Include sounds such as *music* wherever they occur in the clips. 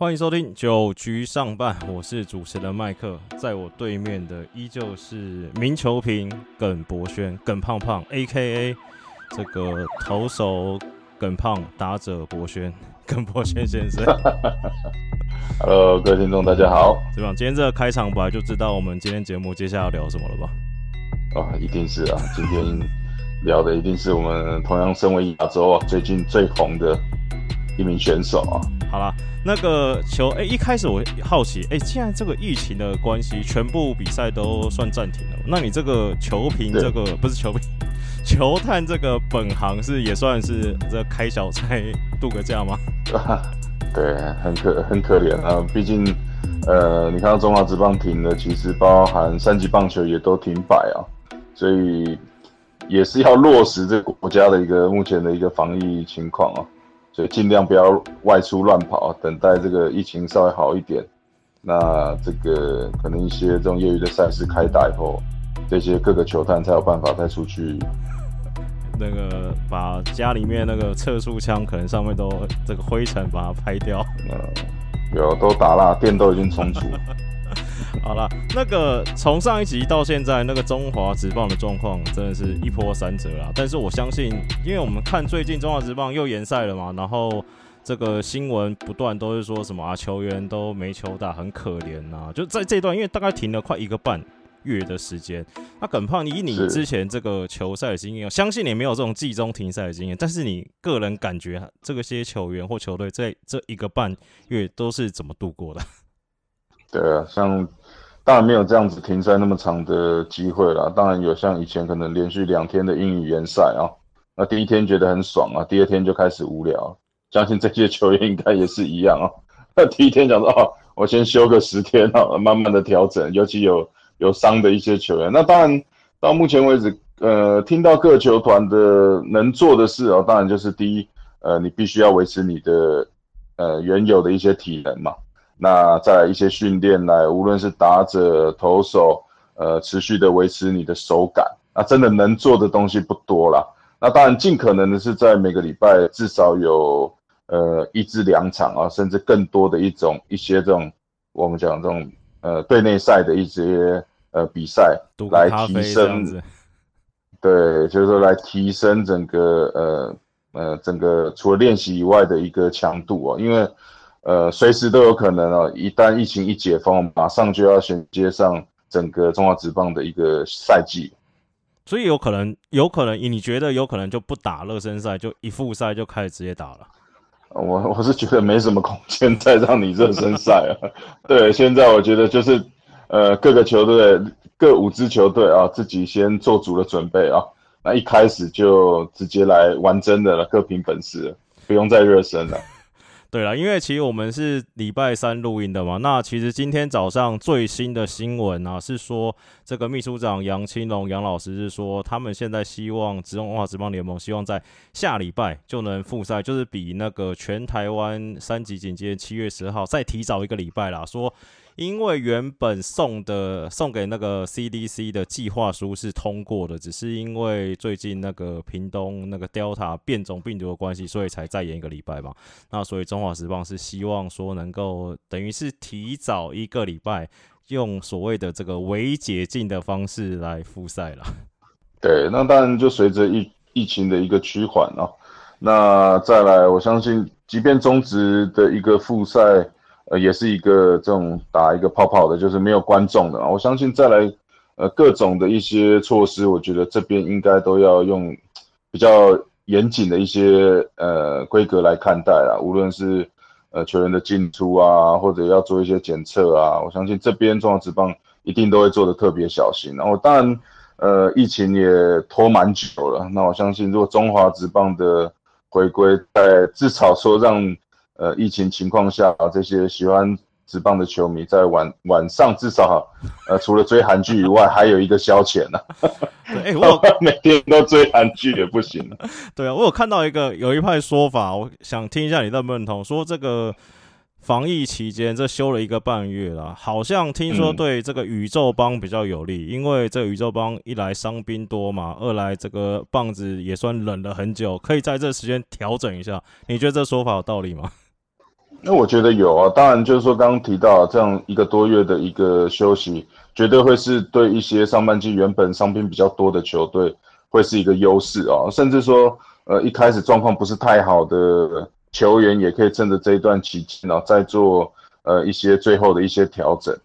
欢迎收听九局上半，我是主持人麦克，在我对面的依旧是明球评耿博轩，耿胖胖，A.K.A 这个投手耿胖，打者博轩，耿博轩先生。*laughs* Hello，各位听众，大家好。怎么样？今天这个开场白就知道我们今天节目接下来要聊什么了吧？啊，一定是啊，今天聊的一定是我们同样身为亚洲啊最近最红的一名选手啊。好了，那个球，哎、一开始我好奇，哎、既然这个疫情的关系，全部比赛都算暂停了，那你这个球评对。这个不是球评，*laughs* 球探这个本行是也算是这开小差度个假吗？*laughs* 对，很可很可怜啊，毕竟呃，你看到中华职棒停了，其实包含三级棒球也都停摆啊，所以也是要落实这个国家的一个目前的一个防疫情况啊，所以尽量不要外出乱跑，等待这个疫情稍微好一点，那这个可能一些这种业余的赛事开打以后，这些各个球探才有办法再出去那个把家里面那个测速枪可能上面都这个灰尘把它拍掉。呃，*laughs* 有都打蜡，电都已经充足。*laughs* 好了，那个从上一集到现在，那个中华职棒的状况真的是一波三折啦。但是我相信，因为我们看最近中华职棒又延赛了嘛，然后这个新闻不断都是说什么啊，球员都没球打，很可怜呐。就在这段，因为大概停了快一个半月的时间。那耿胖，以你之前这个球赛的经验，相信你没有这种季中停赛的经验，但是你个人感觉这个些球员或球队在这一个半月都是怎么度过的？对啊，像当然没有这样子停赛那么长的机会啦。当然有像以前可能连续两天的英语联赛啊，那第一天觉得很爽啊，第二天就开始无聊。相信这些球员应该也是一样啊。那第一天讲说哦，我先休个十天啊，慢慢的调整，尤其有有伤的一些球员。那当然到目前为止，呃，听到各球团的能做的事哦，当然就是第一，呃，你必须要维持你的呃原有的一些体能嘛。那再来一些训练来，无论是打者、投手，呃，持续的维持你的手感。那真的能做的东西不多啦。那当然，尽可能的是在每个礼拜至少有呃一至两场啊，甚至更多的一种一些这种我们讲这种呃队内赛的一些呃比赛来提升子。对，就是说来提升整个呃呃整个除了练习以外的一个强度哦，因为呃随时都有可能哦，一旦疫情一解封，马上就要衔接上整个中华职棒的一个赛季。所以有可能，有可能，你觉得有可能就不打热身赛，就一复赛就开始直接打了。呃我我是觉得没什么空间再让你热身赛啊。*laughs* 对，现在我觉得就是呃各个球队各五支球队啊，自己先做足了准备啊，那一开始就直接来玩真的了，各凭本事，不用再热身了。对了，因为其实我们是礼拜三录音的嘛，那其实今天早上最新的新闻啊，是说这个秘书长杨青龙杨老师是说，他们现在希望职中文化职棒联盟希望在下礼拜就能复赛，就是比那个全台湾三级警戒七月十号再提早一个礼拜啦，说。因为原本送的送给那个 CDC 的计划书是通过的，只是因为最近那个屏东那个 Delta 变种病毒的关系，所以才再延一个礼拜嘛。那所以中华时报是希望说能够等于是提早一个礼拜，用所谓的这个微解禁的方式来复赛了。对，那当然就随着疫疫情的一个趋缓啊，那再来，我相信即便中职的一个复赛。呃，也是一个这种打一个泡泡的，就是没有观众的。我相信再来，呃，各种的一些措施，我觉得这边应该都要用比较严谨的一些呃规格来看待啦。无论是呃球员的进出啊，或者要做一些检测啊，我相信这边中华职棒一定都会做的特别小心。然后当然，呃，疫情也拖蛮久了，那我相信如果中华职棒的回归，在至少说让呃，疫情情况下，这些喜欢职棒的球迷在晚晚上至少，*laughs* 呃，除了追韩剧以外，还有一个消遣呢、对，*laughs* 哎、我有每天都追韩剧也不行。*laughs* 对啊，我有看到一个有一派说法，我想听一下你认不认同，说这个防疫期间这休了一个半月了，好像听说嗯对这个宇宙帮比较有利，因为这个宇宙帮一来伤兵多嘛，二来这个棒子也算冷了很久，可以在这时间调整一下。你觉得这说法有道理吗？那我觉得有啊，当然就是说刚刚提到这样一个多月的一个休息，绝对会是对一些上半季原本伤兵比较多的球队会是一个优势啊，甚至说呃一开始状况不是太好的球员也可以趁着这一段期间，然后再做呃一些最后的一些调整。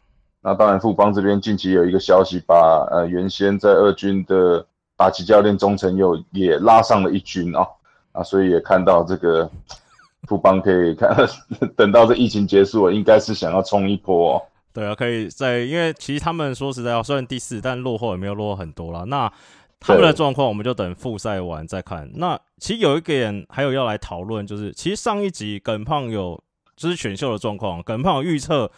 那当然富邦这边近期有一个消息，把呃原先在二军的打击教练钟成佑也拉上了一军啊，啊所以也看到这个。富邦可以看，*laughs* 等到这疫情结束，应该是想要冲一波。对啊，可以在，因为其实他们说实在话，虽然第四，但落后也没有落后很多了。那他们的状况，我们就等复赛完再看。那其实有一点还有要来讨论，就是其实上一集耿胖有就是选秀的状况，耿胖预测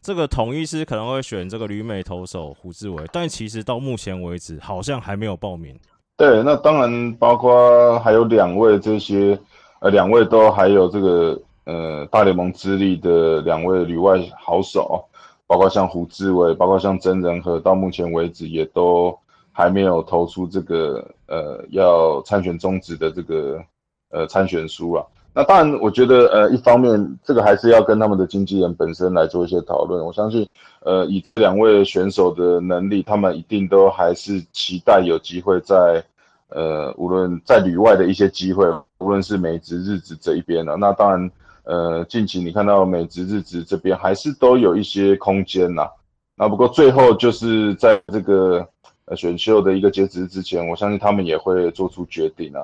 这个统一师可能会选这个旅美投手胡志伟，但其实到目前为止好像还没有报名。对，那当然包括还有两位这些。呃，两位都还有这个呃大联盟资历的两位旅外好手，包括像胡志伟，包括像曾仁和，到目前为止也都还没有投出这个呃要参选中职的这个呃参选书啊。那当然，我觉得呃一方面这个还是要跟他们的经纪人本身来做一些讨论。我相信呃以两位选手的能力，他们一定都还是期待有机会在。呃，无论在旅外的一些机会，无论是美职、日职这一边呢，那当然，呃，近期你看到美职、日职这边还是都有一些空间呐。那不过最后就是在这个呃选秀的一个截止之前，我相信他们也会做出决定啊。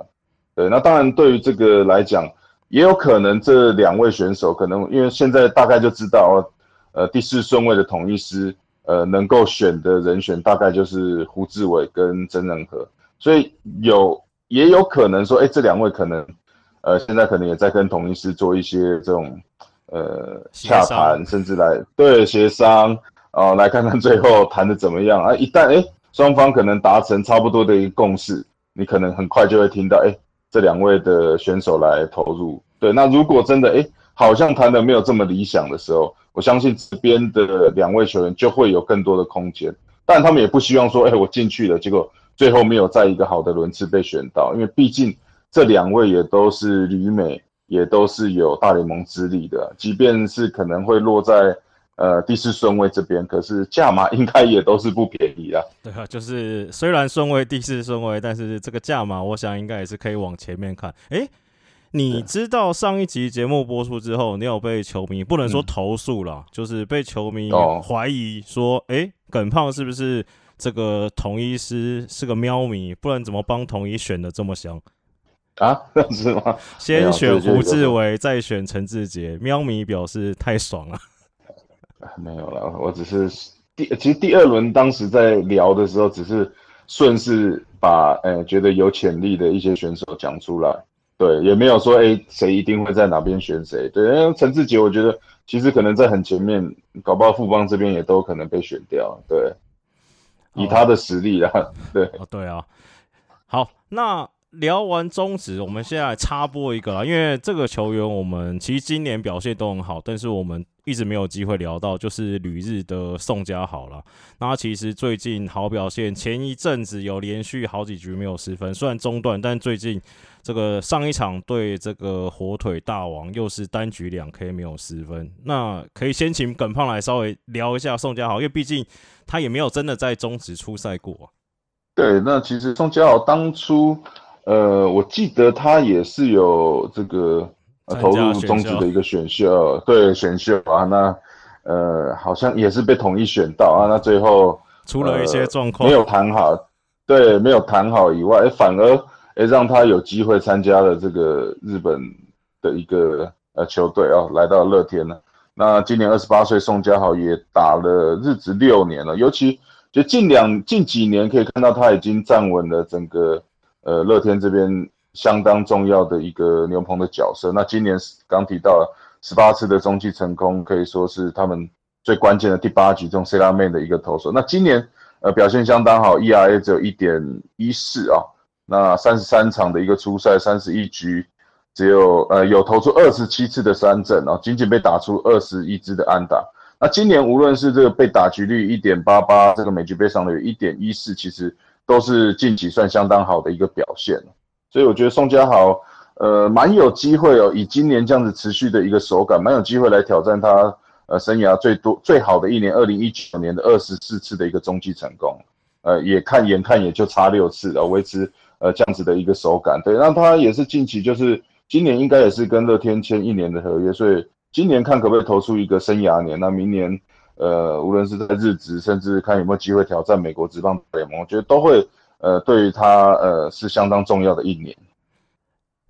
对，那当然对于这个来讲，也有可能这两位选手可能因为现在大概就知道，呃，第四顺位的统一师，呃，能够选的人选大概就是胡志伟跟曾仁和。所以有也有可能说，哎，这两位可能，呃，现在可能也在跟同一师做一些这种，呃，洽谈，甚至来对协商，啊，来看看最后谈的怎么样啊。一旦哎，双方可能达成差不多的一个共识，你可能很快就会听到，哎，这两位的选手来投入。对，那如果真的哎，好像谈的没有这么理想的时候，我相信这边的两位球员就会有更多的空间，但他们也不希望说，哎，我进去了，结果。最后没有在一个好的轮次被选到，因为毕竟这两位也都是旅美，也都是有大联盟资历的。即便是可能会落在呃第四顺位这边，可是价码应该也都是不便宜啦。对啊，就是虽然顺位第四顺位，但是这个价码，我想应该也是可以往前面看。诶，你知道上一集节目播出之后，你有被球迷不能说投诉了，就是被球迷怀疑说，诶，耿胖是不是？这个统一师是个喵迷，不然怎么帮统一选的这么香啊？这样子吗？先选胡志伟，再选陈志杰，喵迷表示太爽了。*laughs* 没有了，我只是第其实第二轮当时在聊的时候，只是顺势把呃觉得有潜力的一些选手讲出来，对，也没有说哎谁一定会在哪边选谁。对，因为陈志杰，我觉得其实可能在很前面，搞不好富邦这边也都可能被选掉。对。以他的实力啊，*laughs* 对，哦对啊，好，那聊完中止，我们现在插播一个啦，因为这个球员我们其实今年表现都很好，但是我们一直没有机会聊到，就是旅日的宋家豪了。那其实最近好表现，前一阵子有连续好几局没有失分，虽然中断，但最近这个上一场对这个火腿大王又是单局两 K 没有失分。那可以先请耿胖来稍微聊一下宋家豪，因为毕竟。他也没有真的在中职出赛过。对，那其实宋佳豪当初，呃，我记得他也是有这个投入中职的一个选秀，对选秀啊，那呃，好像也是被统一选到啊，那最后出了一些状况，没有谈好，对，没有谈好以外，反而诶让他有机会参加了这个日本的一个呃球队啊，来到乐天了。那今年二十八岁，宋佳豪也打了日职六年了，尤其就近两近几年可以看到他已经站稳了整个呃乐天这边相当重要的一个牛棚的角色。那今年刚提到十八次的中继成功，可以说是他们最关键的第八局中 C 拉妹的一个投手。那今年呃表现相当好，ERA 只有一点一四啊，那三十三场的一个初赛，三十一局。只有呃有投出二十七次的三振啊，仅仅被打出二十一支的安打。那今年无论是这个被打局率一点八八，这个每局被上的有一点一四，其实都是近期算相当好的一个表现。所以我觉得宋家豪，呃，蛮有机会哦，以今年这样子持续的一个手感，蛮有机会来挑战他呃生涯最多最好的一年，二零一九年的二十四次的一个中继成功，呃，也看眼看也就差六次了，维持呃这样子的一个手感，对，那他也是近期就是今年应该也是跟乐天签一年的合约，所以今年看可不可以投出一个生涯年，那明年呃无论是在日职，甚至看有没有机会挑战美国职棒联盟，我觉得都会呃对于他呃是相当重要的一年。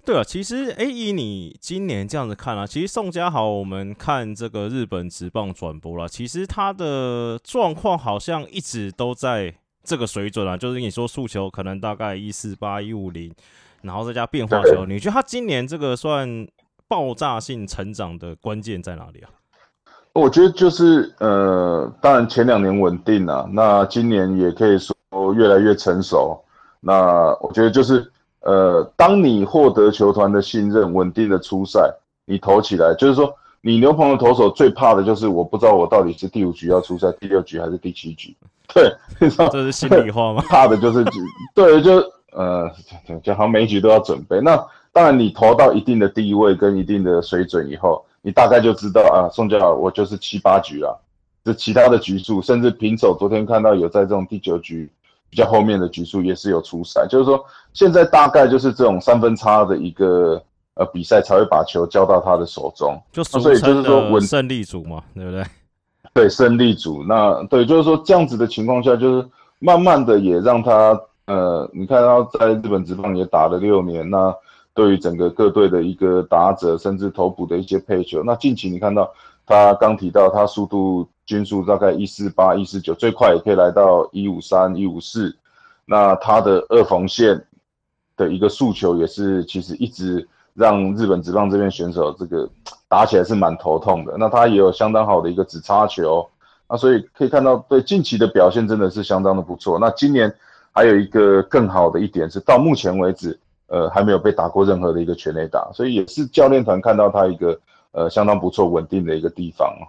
对啊，其实哎，以你今年这样子看啊，其实宋家豪，我们看这个日本职棒转播了，其实他的状况好像一直都在这个水准啊，就是你说速球可能大概一四八一五零，然后再加变化球，你觉得他今年这个算爆炸性成长的关键在哪里啊？我觉得就是呃，当然前两年稳定啊，那今年也可以说越来越成熟，那我觉得就是。呃，当你获得球团的信任，稳定的出赛，你投起来，就是说，你牛棚的投手最怕的就是我不知道我到底是第五局要出赛，第六局还是第七局。*laughs* 对，这是心里话吗？*laughs* 怕的就是，对，就呃，就好像每一局都要准备。那当然，你投到一定的地位跟一定的水准以后，你大概就知道啊，宋家豪我就是七八局了，这其他的局数，甚至平手。昨天看到有在这种第九局。比较后面的局数也是有出赛，就是说现在大概就是这种三分差的一个呃比赛才会把球交到他的手中，就所以就是说稳胜利组嘛，对不对？对，胜利组那对，就是说这样子的情况下，就是慢慢的也让他呃，你看他在日本职棒也打了六年，那对于整个各队的一个打者甚至头部的一些配球，那近期你看到他刚提到他速度。均速大概一四八、一四九，最快也可以来到一五三、一五四。那他的二缝线的一个诉求也是，其实一直让日本职棒这边选手这个打起来是蛮头痛的。那他也有相当好的一个直插球，那所以可以看到，对近期的表现真的是相当的不错。那今年还有一个更好的一点是，到目前为止，呃，还没有被打过任何的一个全垒打，所以也是教练团看到他一个呃相当不错、稳定的一个地方哦。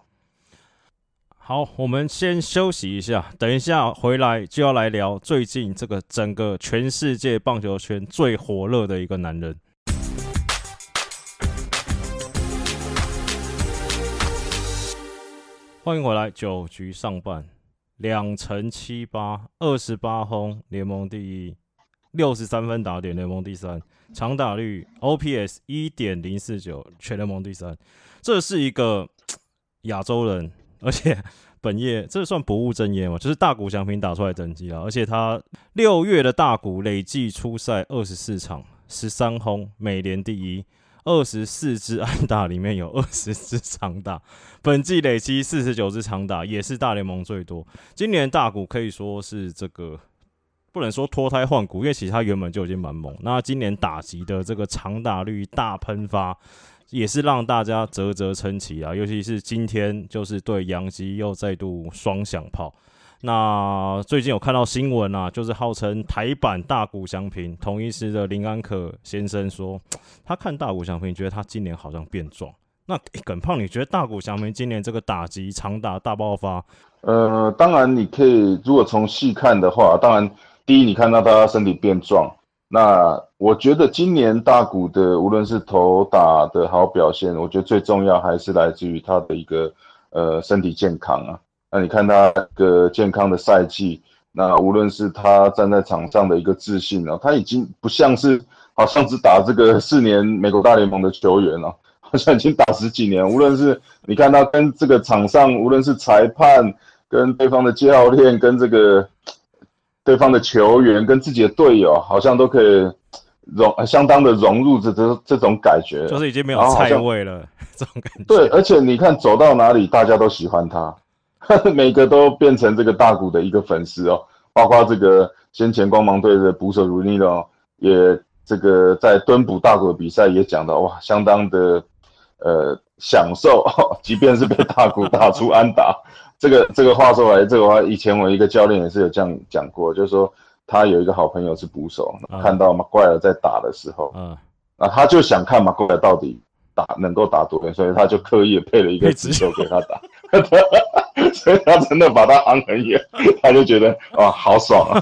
好，我们先休息一下，等一下回来就要来聊最近这个整个全世界棒球圈最火热的一个男人。欢迎回来，九局上半，两成七八，二十八轰，联盟第一，六十三分打点，联盟第三，长打率 OPS 一点零四九，全联盟第三。这是一个 *tsk* 亚洲人。而且 *laughs* 本业这算不务正业吗？就是大谷翔平打出来等级啊！而且他六月的大谷累计出赛二十四场，十三轰，美联第一，二十四支安打里面有二十支长打，本季累积四十九支长打，也是大联盟最多。今年大谷可以说是这个不能说脱胎换骨，因为其实他原本就已经蛮猛。那今年打击的这个长打率大喷发。也是让大家啧啧称奇啊，尤其是今天就是对杨基又再度双响炮。那最近有看到新闻啊，就是号称台版大谷翔平同一师的林安可先生说，*tsk* 他看大谷翔平觉得他今年好像变壮。那耿胖，你觉得大谷翔平今年这个打击长打大爆发？呃，当然你可以，如果从细看的话，当然第一你看到他身体变壮。那我觉得今年大谷的无论是投打的好表现，我觉得最重要还是来自于他的一个呃身体健康啊。那你看他个健康的赛季，那无论是他站在场上的一个自信啊，他已经不像是好像只打这个四年美国大联盟的球员了，好像已经打十几年。无论是你看他跟这个场上，无论是裁判、跟对方的教练、跟这个。对方的球员跟自己的队友好像都可以融，相当的融入这这这种感觉，就是已经没有菜味了 *laughs* 这种感觉。对，而且你看走到哪里，大家都喜欢他，*laughs* 每个都变成这个大谷的一个粉丝哦。包括这个先前光芒队的捕手如尼哦，也这个在蹲捕大谷的比赛也讲到哇，相当的呃享受，哦 *laughs* 即便是被大谷打出安打。这个这个话说来，这个话以前我一个教练也是有这样讲过，就是说他有一个好朋友是捕手，看到马怪尔在打的时候，嗯，那他就想看马怪尔到底打能够打多远，所以他就刻意配了一个直球给他打，*laughs* *laughs* 所以他真的把它昂很远，*laughs* 他就觉得哇好爽啊，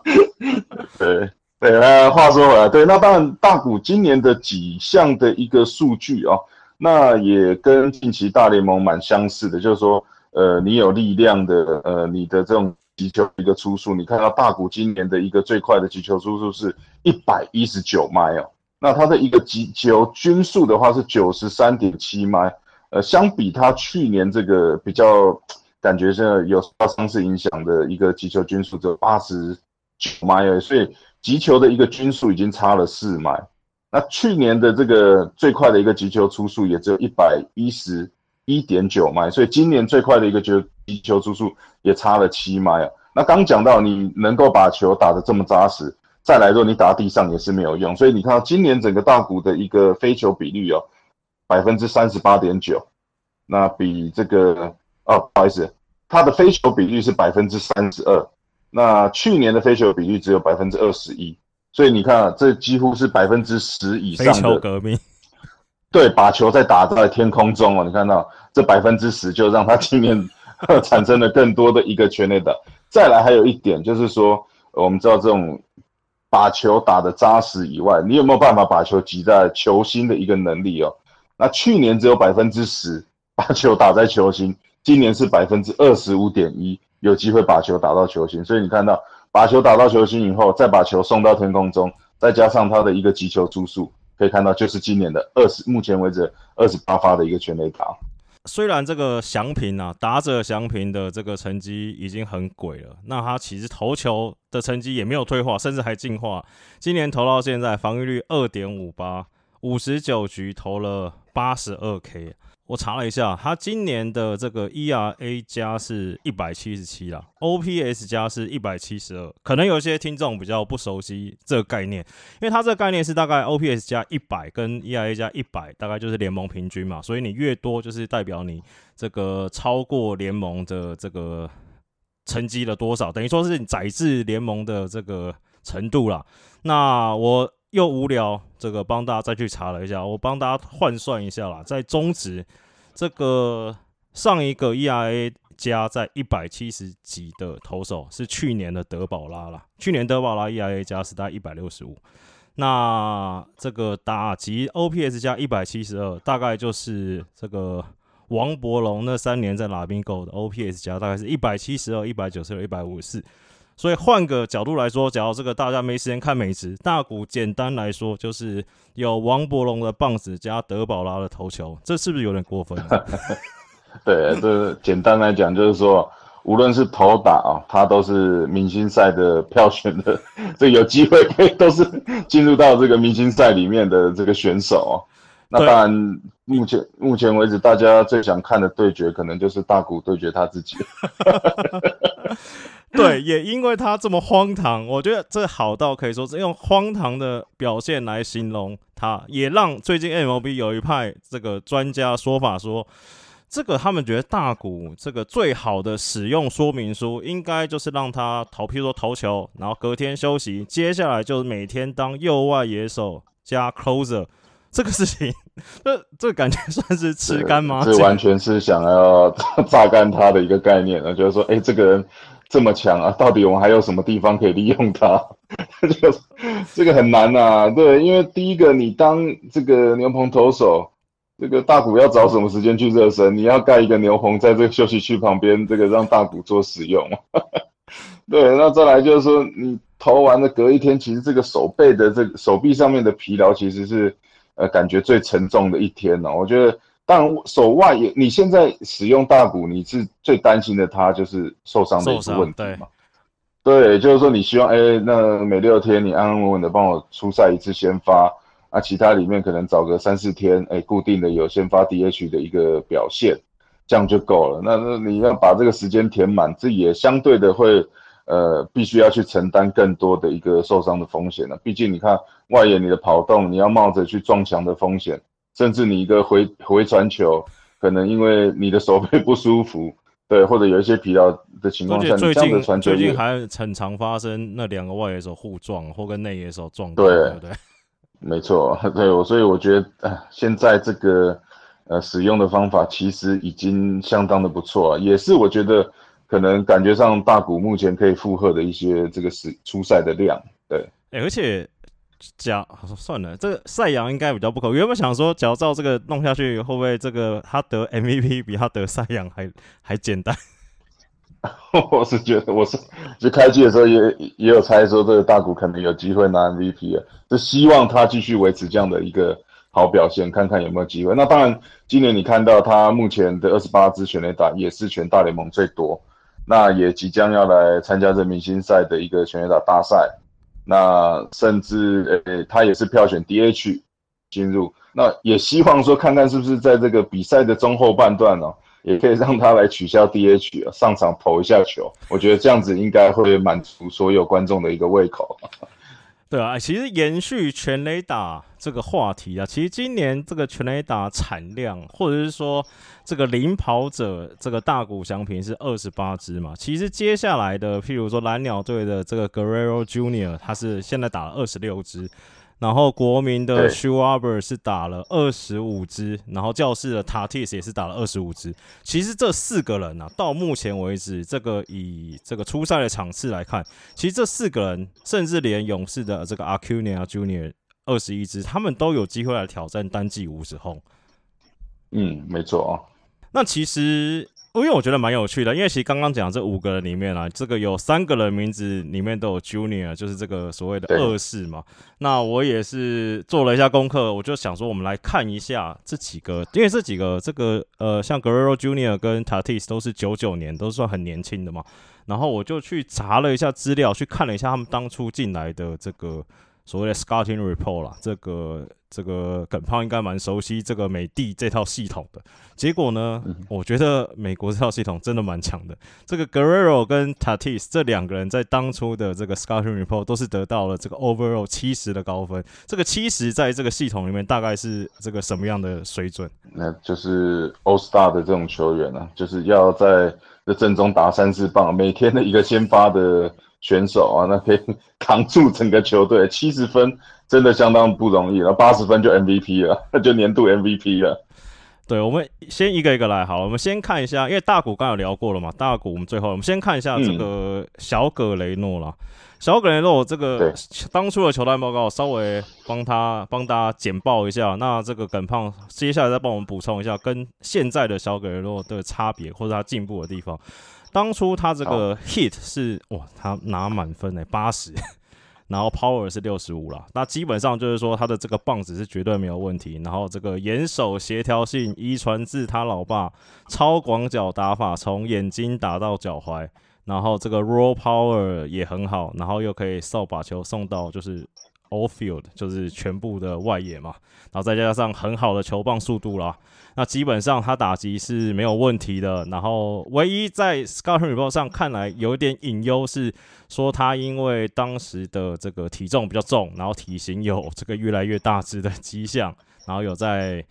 *laughs* 对对，那话说回来，对，那当然大股今年的几项的一个数据哦，那也跟近期大联盟蛮相似的，就是说，呃，你有力量的，呃，你的这种击球一个出速，你看到大股今年的一个最快的击球出速是一百一十九迈哦，那他的一个击球均速的话是九十三点七迈，呃，相比它去年这个比较感觉是有受伤势影响的一个击球均速只有八十九迈，所以。击球的一个均速已经差了四迈，那去年的这个最快的一个击球出速也只有一百一十一点九迈，所以今年最快的一个球击球出速也差了七迈啊。那刚讲到你能够把球打得这么扎实，再来说你打地上也是没有用，所以你看到今年整个大股的一个飞球比率哦，百分之三十八点九，那比这个哦不好意思，它的飞球比率是百分之三十二。那去年的飞球比率只有百分之二十一，所以你看，啊这几乎是百分之十以上的飞球革命。对，把球再打在天空中哦，你看到这百分之十，就让他今年 *laughs* 产生了更多的一个圈内的。再来还有一点就是说，我们知道这种把球打得扎实以外，你有没有办法把球挤在球心的一个能力哦？那去年只有百分之十把球打在球心，今年是百分之二十五点一。有机会把球打到球心，所以你看到把球打到球心以后，再把球送到天空中，再加上他的一个击球出数，可以看到就是今年的二十，目前为止二十八发的一个全垒打。虽然这个祥平啊，打者祥平的这个成绩已经很鬼了，那他其实投球的成绩也没有退化，甚至还进化。今年投到现在防御率二点五八，五十九局投了八十二 K。我查了一下，他今年的这个 ERA 加是一百七十七啦，OPS 加是一百七十二。可能有些听众比较不熟悉这个概念，因为它这个概念是大概 OPS 加一百跟 ERA 加一百，大概就是联盟平均嘛。所以你越多，就是代表你这个超过联盟的这个成绩了多少，等于说是你载至联盟的这个程度啦。那我。又无聊，这个帮大家再去查了一下，我帮大家换算一下啦，在中值这个上一个 ERA 加在一百七十几的投手是去年的德保拉啦，去年德保拉 ERA 加是在一百六十五，那这个打击 OPS 加一百七十二，大概就是这个王伯龙那三年在拉宾狗的 OPS 加大概是一百七十二、一百九十二、一百五十四。所以换个角度来说，假如这个大家没时间看美职，大股简单来说就是有王伯龙的棒子加德保拉的头球，这是不是有点过分？*laughs* 对，这简单来讲就是说，无论是投打啊，他都是明星赛的票选的，这有机会可以都是进入到这个明星赛里面的这个选手。那当然，目前目前为止，大家最想看的对决，可能就是大股对决他自己。*laughs* *laughs* 对，也因为他这么荒唐，我觉得这好到可以说是用荒唐的表现来形容他，也让最近 MLB 有一派这个专家说法说，这个他们觉得大股这个最好的使用说明书，应该就是让他投，譬如说投球，然后隔天休息，接下来就是每天当右外野手加 closer，这个事情，这这感觉算是吃干吗？这完全是想要 *laughs* 榨干他的一个概念啊，就是说，哎，这个人。这么强啊！到底我们还有什么地方可以利用他？*laughs* 这个这个很难呐。对，因为第一个，你当这个牛棚投手，这个大谷要找什么时间去热身？你要盖一个牛棚在这个休息区旁边，这个让大谷做使用。*laughs* 对，那再来就是说，你投完了隔一天，其实这个手背的这个手臂上面的疲劳，其实是呃感觉最沉重的一天呢。我觉得。但手腕也，你现在使用大鼓，你是最担心的，它就是受伤的一个问题嘛？对，就是说你希望，哎，那每六天你安安稳稳的帮我出赛一次先发，啊，其他里面可能找个三四天，哎，固定的有先发 DH 的一个表现，这样就够了。那那你要把这个时间填满，这也相对的会，呃，必须要去承担更多的一个受伤的风险了。毕竟你看外野你的跑动，你要冒着去撞墙的风险。甚至你一个回回传球，可能因为你的手背不舒服，对，或者有一些疲劳的情况下，最近传球最近还很常发生那两个外野手互撞或跟内野手撞，对对对？*laughs* 没错，*laughs* 对我，所以我觉得现在这个呃使用的方法其实已经相当的不错，也是我觉得可能感觉上大股目前可以负荷的一些这个是出赛的量，对。哎，而且假算了，这个赛扬应该比较不可。原本想说，只要照这个弄下去，会不会这个他得 MVP 比他得赛扬还还简单？*laughs* 我是觉得，我是就开机的时候也也有猜说，这个大谷可能有机会拿 MVP 啊，就希望他继续维持这样的一个好表现，看看有没有机会。那当然，今年你看到他目前的二十八支全垒打，也是全大联盟最多。那也即将要来参加这明星赛的一个全垒打大赛，那甚至呃，他也是票选 DH 进入。那也希望说，看看是不是在这个比赛的中后半段哦。也可以让他来取消 DH，上场投一下球，我觉得这样子应该会满足所有观众的一个胃口。对啊，其实延续全垒打这个话题啊，其实今年这个全垒打产量，或者是说这个领跑者这个大谷翔平是二十八支嘛，其实接下来的譬如说蓝鸟队的这个 Guerrero Junior，他是现在打了二十六支。然后国民的 Schuaber 是打了二十五支，然后教室的 Tatis 也是打了二十五支。其实这四个人呢，到目前为止，这个以这个初赛的场次来看，其实这四个人，甚至连勇士的这个 Acuna Junior 二十一支，他们都有机会来挑战单季五十轰。嗯，没错啊。那其实。因为我觉得蛮有趣的，因为其实刚刚讲这五个人里面啊，这个有三个人名字里面都有 Junior，就是这个所谓的二世嘛。那我也是做了一下功课，我就想说，我们来看一下这几个，因为这几个这个呃，像 Guerrero Junior 跟 Tatis 都是九九年，都算很年轻的嘛。然后我就去查了一下资料，去看了一下他们当初进来的这个所谓的 Scouting Report 啦，这个。这个耿胖应该蛮熟悉这个美的这套系统的。结果呢，我觉得美国这套系统真的蛮强的。这个 Guerrero 跟 Tatis 这两个人在当初的这个 Scouting Report 都是得到了这个 Overall 七十的高分。这个七十在这个系统里面大概是这个什么样的水准？那就是 All Star 的这种球员啊，就是要在这正中打三四棒，每天的一个先发的选手啊，那可以扛住整个球队 *laughs* 七十分。真的相当不容易了，八十分就 MVP 了，那 *laughs* 就年度 MVP 了。对，我们先一个一个来，好，我们先看一下，因为大古刚有聊过了嘛，大古我们最后我们先看一下这个小葛雷诺啦。小葛雷诺这个当初的球探报告，稍微帮他帮大家简报一下。那这个耿胖接下来再帮我们补充一下，跟现在的小葛雷诺的差别或者他进步的地方。当初他这个 hit 是哇，他拿满分诶，八十。然后 power 是六十五了，那基本上就是说他的这个棒子是绝对没有问题。然后这个眼手协调性遗传自他老爸，超广角打法从眼睛打到脚踝，然后这个 raw power 也很好，然后又可以扫把球送到就是 all field，就是全部的外野嘛。然后再加上很好的球棒速度啦。那基本上他打击是没有问题的。然后唯一在 Scouting Report 上看来有点隐忧是说他因为当时的这个体重比较重，然后体型有这个越来越大只的迹象，然后有在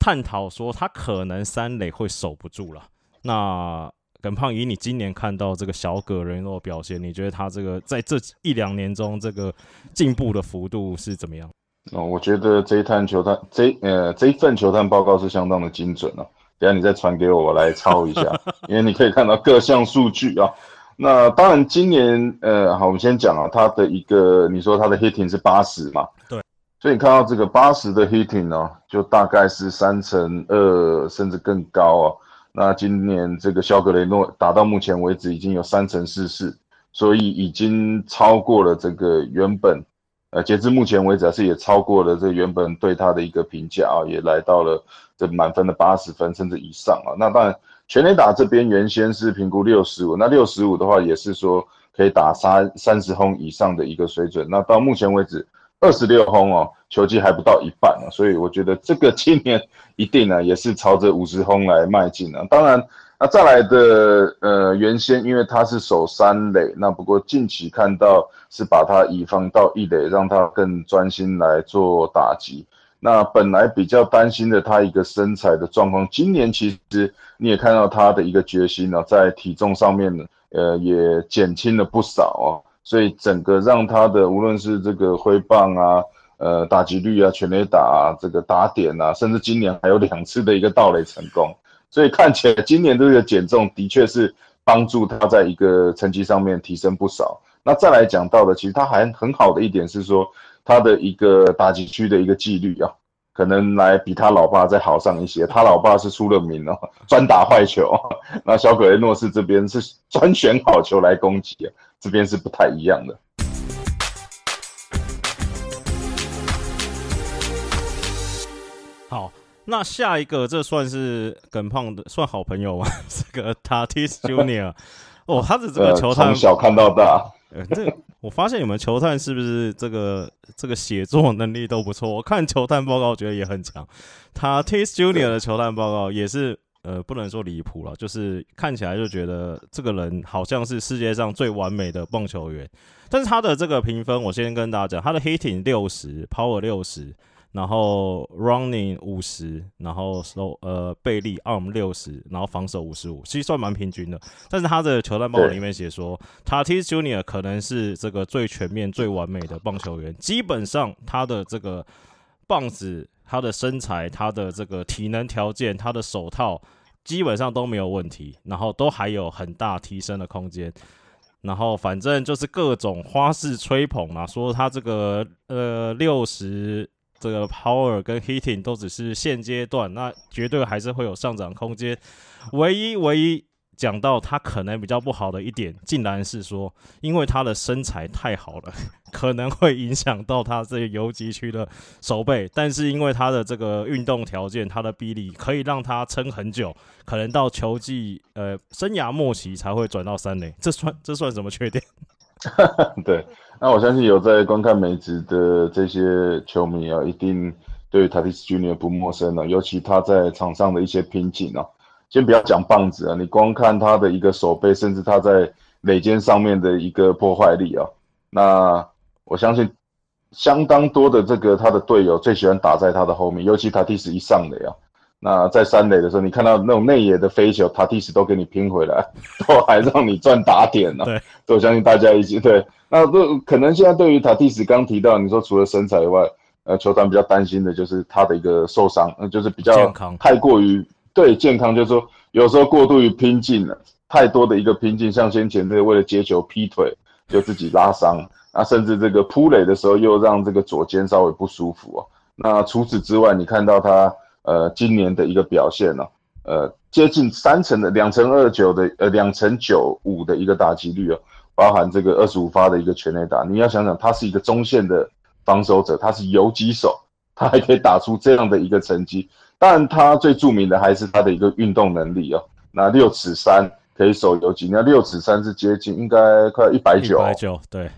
探讨说他可能三垒会守不住了。那耿胖以你今年看到这个小葛人诺表现，你觉得他这个在这一两年中这个进步的幅度是怎么样？哦，我觉得这一探球探这呃这一份球探报告是相当的精准哦。等下你再传给我，我来抄一下，*laughs* 因为你可以看到各项数据啊。那当然，今年呃，好，我们先讲啊，他的一个你说他的 hitting 是八十嘛？对。所以你看到这个八十的 hitting 呢，就大概是三乘二甚至更高啊。那今年这个肖格雷诺打到目前为止已经有三成四四，所以已经超过了这个原本。呃，截至目前为止，是也超过了这原本对他的一个评价啊，也来到了这满分的八十分甚至以上啊。那当然，全垒打这边原先是评估六十五，那六十五的话也是说可以打三三十轰以上的一个水准。那到目前为止，二十六轰哦，球季还不到一半啊，所以我觉得这个今年一定呢也是朝着五十轰来迈进啊。当然。那再来的，呃，原先因为他是守三垒，那不过近期看到是把他移放到一垒，让他更专心来做打击。那本来比较担心的他一个身材的状况，今年其实你也看到他的一个决心呢，在体重上面呢，呃，也减轻了不少哦。所以整个让他的无论是这个挥棒啊，呃，打击率啊，全垒打啊，这个打点啊，甚至今年还有两次的一个盗垒成功。所以看起来今年这个减重的确是帮助他在一个成绩上面提升不少。那再来讲到的，其实他还很好的一点是说，他的一个打击区的一个纪律啊，可能来比他老爸再好上一些。他老爸是出了名哦，*laughs* 专打坏球，那小葛雷诺斯这边是专选好球来攻击啊，这边是不太一样的。那下一个这算是耿胖的算好朋友吗？*laughs* 这个 Tatis *laughs* Junior，哦，他的这个球探从小看到大。*laughs* 呃，这我发现你们球探是不是这个这个写作能力都不错？我看球探报告觉得也很强。Tatis Junior 的球探报告也是呃，不能说离谱了，就是看起来就觉得这个人好像是世界上最完美的棒球员。但是他的这个评分，我先跟大家讲，他的 Hitting 六十，Power 六十。然后 running 五十，然后 slow 呃贝利 arm 六十，然后防守五十五，其实算蛮平均的。但是他的球探报里面写说，Tatis Junior 可能是这个最全面、最完美的棒球员。基本上他的这个棒子、他的身材、他的这个体能条件、他的手套，基本上都没有问题，然后都还有很大提升的空间。然后反正就是各种花式吹捧嘛，说他这个呃六十。这个 power 跟 heating 都只是现阶段，那绝对还是会有上涨空间。唯一唯一讲到他可能比较不好的一点，竟然是说，因为他的身材太好了，*laughs* 可能会影响到他这个游击区的手背。但是因为他的这个运动条件，他的臂力可以让他撑很久，可能到球季呃生涯末期才会转到三垒。这算这算什么缺点？*laughs* 对，那我相信有在观看美职的这些球迷啊，一定对 Tatis Junior 不陌生了。尤其他在场上的一些拼劲啊，先不要讲棒子啊，你光看他的一个手背，甚至他在垒肩上面的一个破坏力啊，那我相信相当多的这个他的队友最喜欢打在他的后面，尤其 Tatis 一上垒啊。那在三垒的时候，你看到那种内野的飞球，塔蒂斯都给你拼回来，*laughs* 都还让你赚打点呢。对，我相信大家一起对。那都可能现在对于塔蒂斯刚提到，你说除了身材以外，呃，球团比较担心的就是他的一个受伤，呃，就是比较太过于对健康，就是说有时候过度于拼劲了，太多的一个拼劲，像先前这个为了接球劈腿就自己拉伤，那甚至这个扑垒的时候又让这个左肩稍微不舒服哦。那除此之外，你看到他。呃，今年的一个表现呢，呃，接近三成的两成二九的呃两成九五的一个打击率哦，包含这个二十五发的一个全垒打。你要想想，他是一个中线的防守者，他是游击手，他还可以打出这样的一个成绩。当然，他最著名的还是他的一个运动能力哦。那六尺三可以守游击，那六尺三是接近应该快一百九，一百九，对，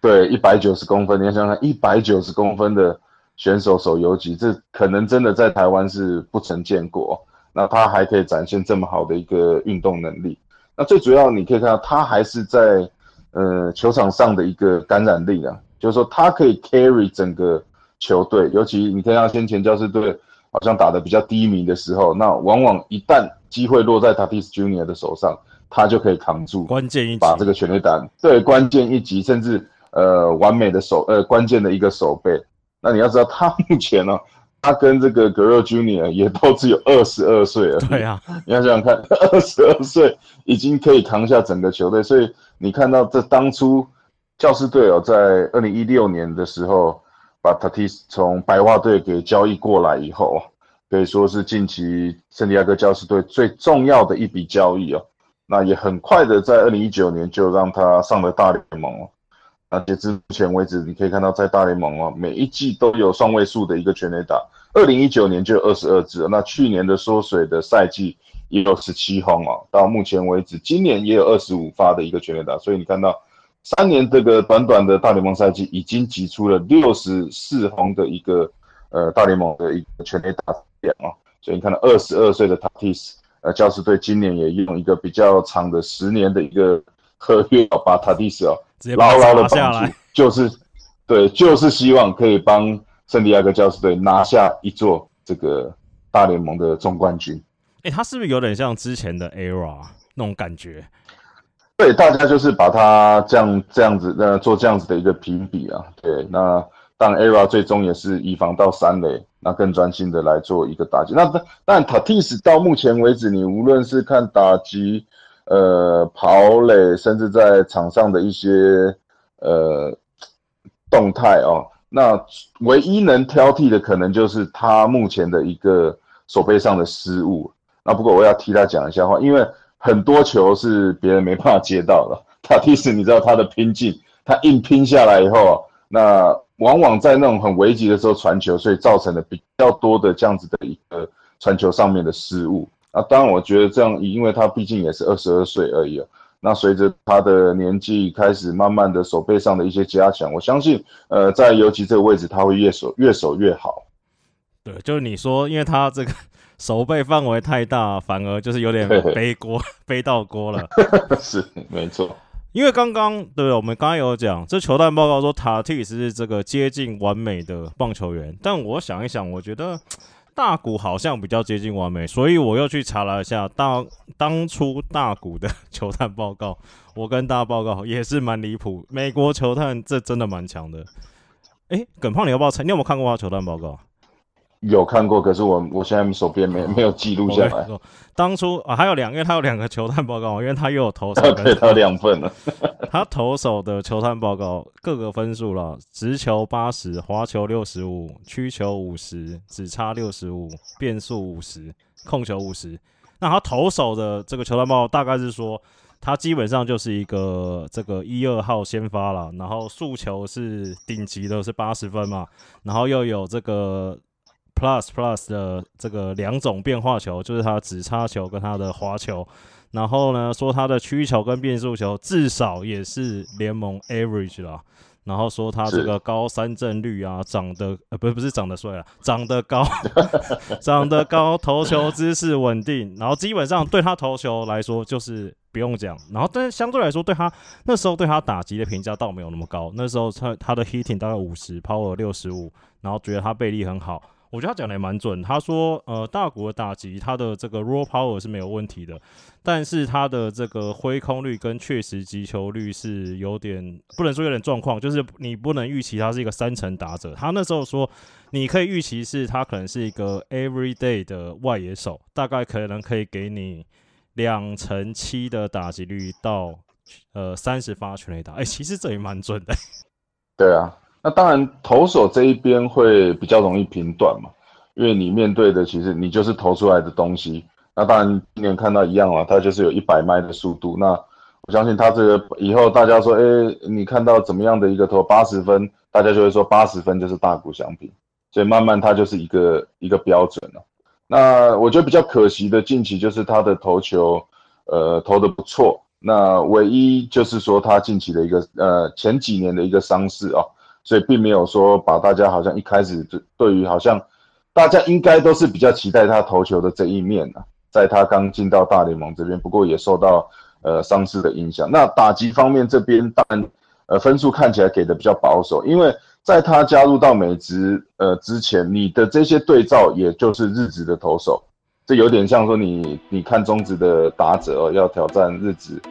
对，一百九十公分。你要想想，一百九十公分的。选手手游级，这可能真的在台湾是不曾见过。那他还可以展现这么好的一个运动能力。那最主要你可以看到，他还是在呃球场上的一个感染力啊，就是说他可以 carry 整个球队。尤其你看他先前教师队好像打的比较低迷的时候，那往往一旦机会落在 Tatis Junior 的手上，他就可以扛住关键一把这个全垒打，对关键一击，甚至呃完美的手呃关键的一个手背。那你要知道，他目前呢，他跟这个 g r l Junior 也都只有二十二岁了。对啊，你要想想看，二十二岁已经可以扛下整个球队。所以你看到这当初教师队哦，在二零一六年的时候，把 Tatis 从白袜队给交易过来以后，可以说是近期圣地亚哥教师队最重要的一笔交易哦。那也很快的在二零一九年就让他上了大联盟哦。那截至目前为止，你可以看到在大联盟哦，每一季都有双位数的一个全垒打。二零一九年就有二十二支，那去年的缩水的赛季也有十七轰哦。到目前为止，今年也有二十五发的一个全垒打。所以你看到三年这个短短的大联盟赛季，已经挤出了六十四轰的一个呃大联盟的一个全垒打点哦。所以你看到二十二岁的 Tatis，呃，教士队今年也用一个比较长的十年的一个合约把 Tatis 哦。牢牢的绑住，就是对，就是希望可以帮圣地亚哥教士队拿下一座这个大联盟的总冠军。哎，他是不是有点像之前的 ERA 那种感觉？对，大家就是把他这样这样子呃做这样子的一个评比啊。对，那当然 ERA 最终也是以防到三垒，那更专心的来做一个打击。那但 Tatis 到目前为止，你无论是看打击。呃跑垒，甚至在场上的一些呃动态哦。那唯一能挑剔的，可能就是他目前的一个手背上的失误。那不过我要替他讲一下话，因为很多球是别人没办法接到的。塔蒂斯，你知道他的拼劲，他硬拼下来以后，那往往在那种很危急的时候传球，所以造成了比较多的这样子的一个传球上面的失误。那当然，我觉得这样，因为他毕竟也是二十二岁而已啊。那随着他的年纪开始慢慢的手背上的一些加强，我相信，呃，在尤其这个位置，他会越守越守越好。对，就是你说，因为他这个 *laughs* 手背范围太大，反而就是有点背锅背到锅了。*laughs* 是，没错。因为刚刚对，我们刚刚有讲，这球探报告说塔蒂斯是这个接近完美的棒球员，但我想一想，我觉得大谷好像比较接近完美，所以我又去查了一下当当初大谷的球探报告，我跟大家报告也是蛮离谱，美国球探这真的蛮强的。哎，耿胖，你要不要猜？你有没有看过他球探报告？有看过，可是我我现在手边没没有记录下来。当初啊，还有两，因为他有两个球探报告，因为他又有投手，对他两份了。*laughs* 他投手的球探报告各个分数了：直球八十，滑球六十五，曲球五十，只差六十五，变速五十，控球五十。那他投手的这个球探报告大概是说，他基本上就是一个这个一二号先发了，然后速球是顶级的，是八十分嘛，然后又有这个。Plus Plus 的这个两种变化球，就是它的直插球跟它的滑球。然后呢，说它的曲球跟变速球至少也是联盟 Average 啦。然后说他这个高三振率啊，长得呃不是不是长得帅啊，长得高，*laughs* 长得高，投球姿势稳定。然后基本上对他投球来说就是不用讲。然后但是相对来说对他那时候对他打击的评价倒没有那么高。那时候他他的 Hitting 大概五十，Power 六十五，然后觉得他背力很好。我觉得他讲的也蛮准。他说，呃，大谷的打击，他的这个 raw power 是没有问题的，但是他的这个挥空率跟确实击球率是有点不能说有点状况，就是你不能预期他是一个三层打者。他那时候说，你可以预期是他可能是一个 everyday 的外野手，大概可能可以给你两成七的打击率到呃三十发全垒打。哎，其实这也蛮准的。*laughs* 对啊。那当然，投手这一边会比较容易评断嘛，因为你面对的其实你就是投出来的东西。那当然今年看到一样啊，他就是有一百迈的速度。那我相信他这个以后大家说，哎，你看到怎么样的一个投八十分，大家就会说八十分就是大股相比，所以慢慢他就是一个一个标准了。那我觉得比较可惜的近期就是他的投球，呃，投的不错。那唯一就是说他近期的一个呃前几年的一个伤势啊。所以并没有说把大家好像一开始就对于好像大家应该都是比较期待他投球的这一面啊，在他刚进到大联盟这边，不过也受到呃伤势的影响。那打击方面这边当然呃分数看起来给的比较保守，因为在他加入到美职呃之前，你的这些对照也就是日职的投手，这有点像说你你看中职的打者要挑战日职，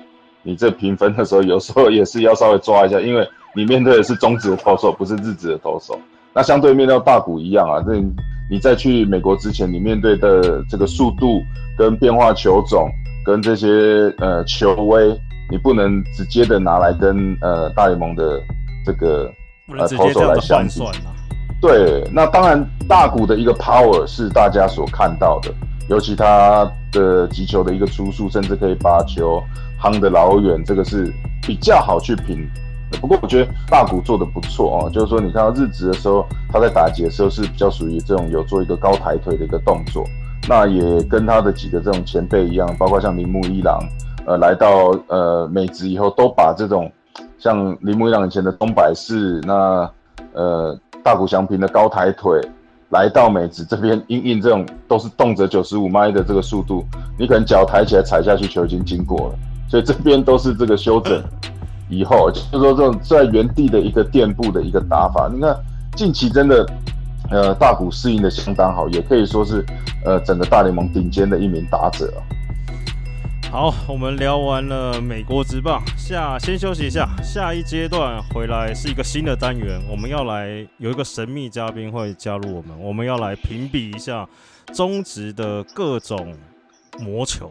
你这评分的时候有时候也是要稍微抓一下，因为。你面对的是中职的投手，不是日职的投手。那相对面对大谷一样啊，这你在去美国之前，你面对的这个速度跟变化球种跟这些呃球威，你不能直接的拿来跟呃大联盟的这个呃投手来相比。对，那当然大谷的一个 power 是大家所看到的，尤其他的击球的一个出速，甚至可以把球夯得老远，这个是比较好去评。不过我觉得大谷做的不错哦，就是说你看到日职的时候，他在打结的时候是比较属于这种有做一个高抬腿的一个动作，那也跟他的几个这种前辈一样，包括像铃木一郎，呃，来到呃美职以后，都把这种像铃木一郎以前的东百式，那呃大谷翔平的高抬腿，来到美职这边，因应这种都是动辄九十五迈的这个速度，你可能脚抬起来踩下去，球已经经过了，所以这边都是这个修整。以后就是说，这种在原地的一个垫步的一个打法，你看近期真的，呃，大股适应的相当好，也可以说是呃整个大联盟顶尖的一名打者。好，我们聊完了美国职棒，下先休息一下，下一阶段回来是一个新的单元，我们要来有一个神秘嘉宾会加入我们，我们要来评比一下中职的各种魔球。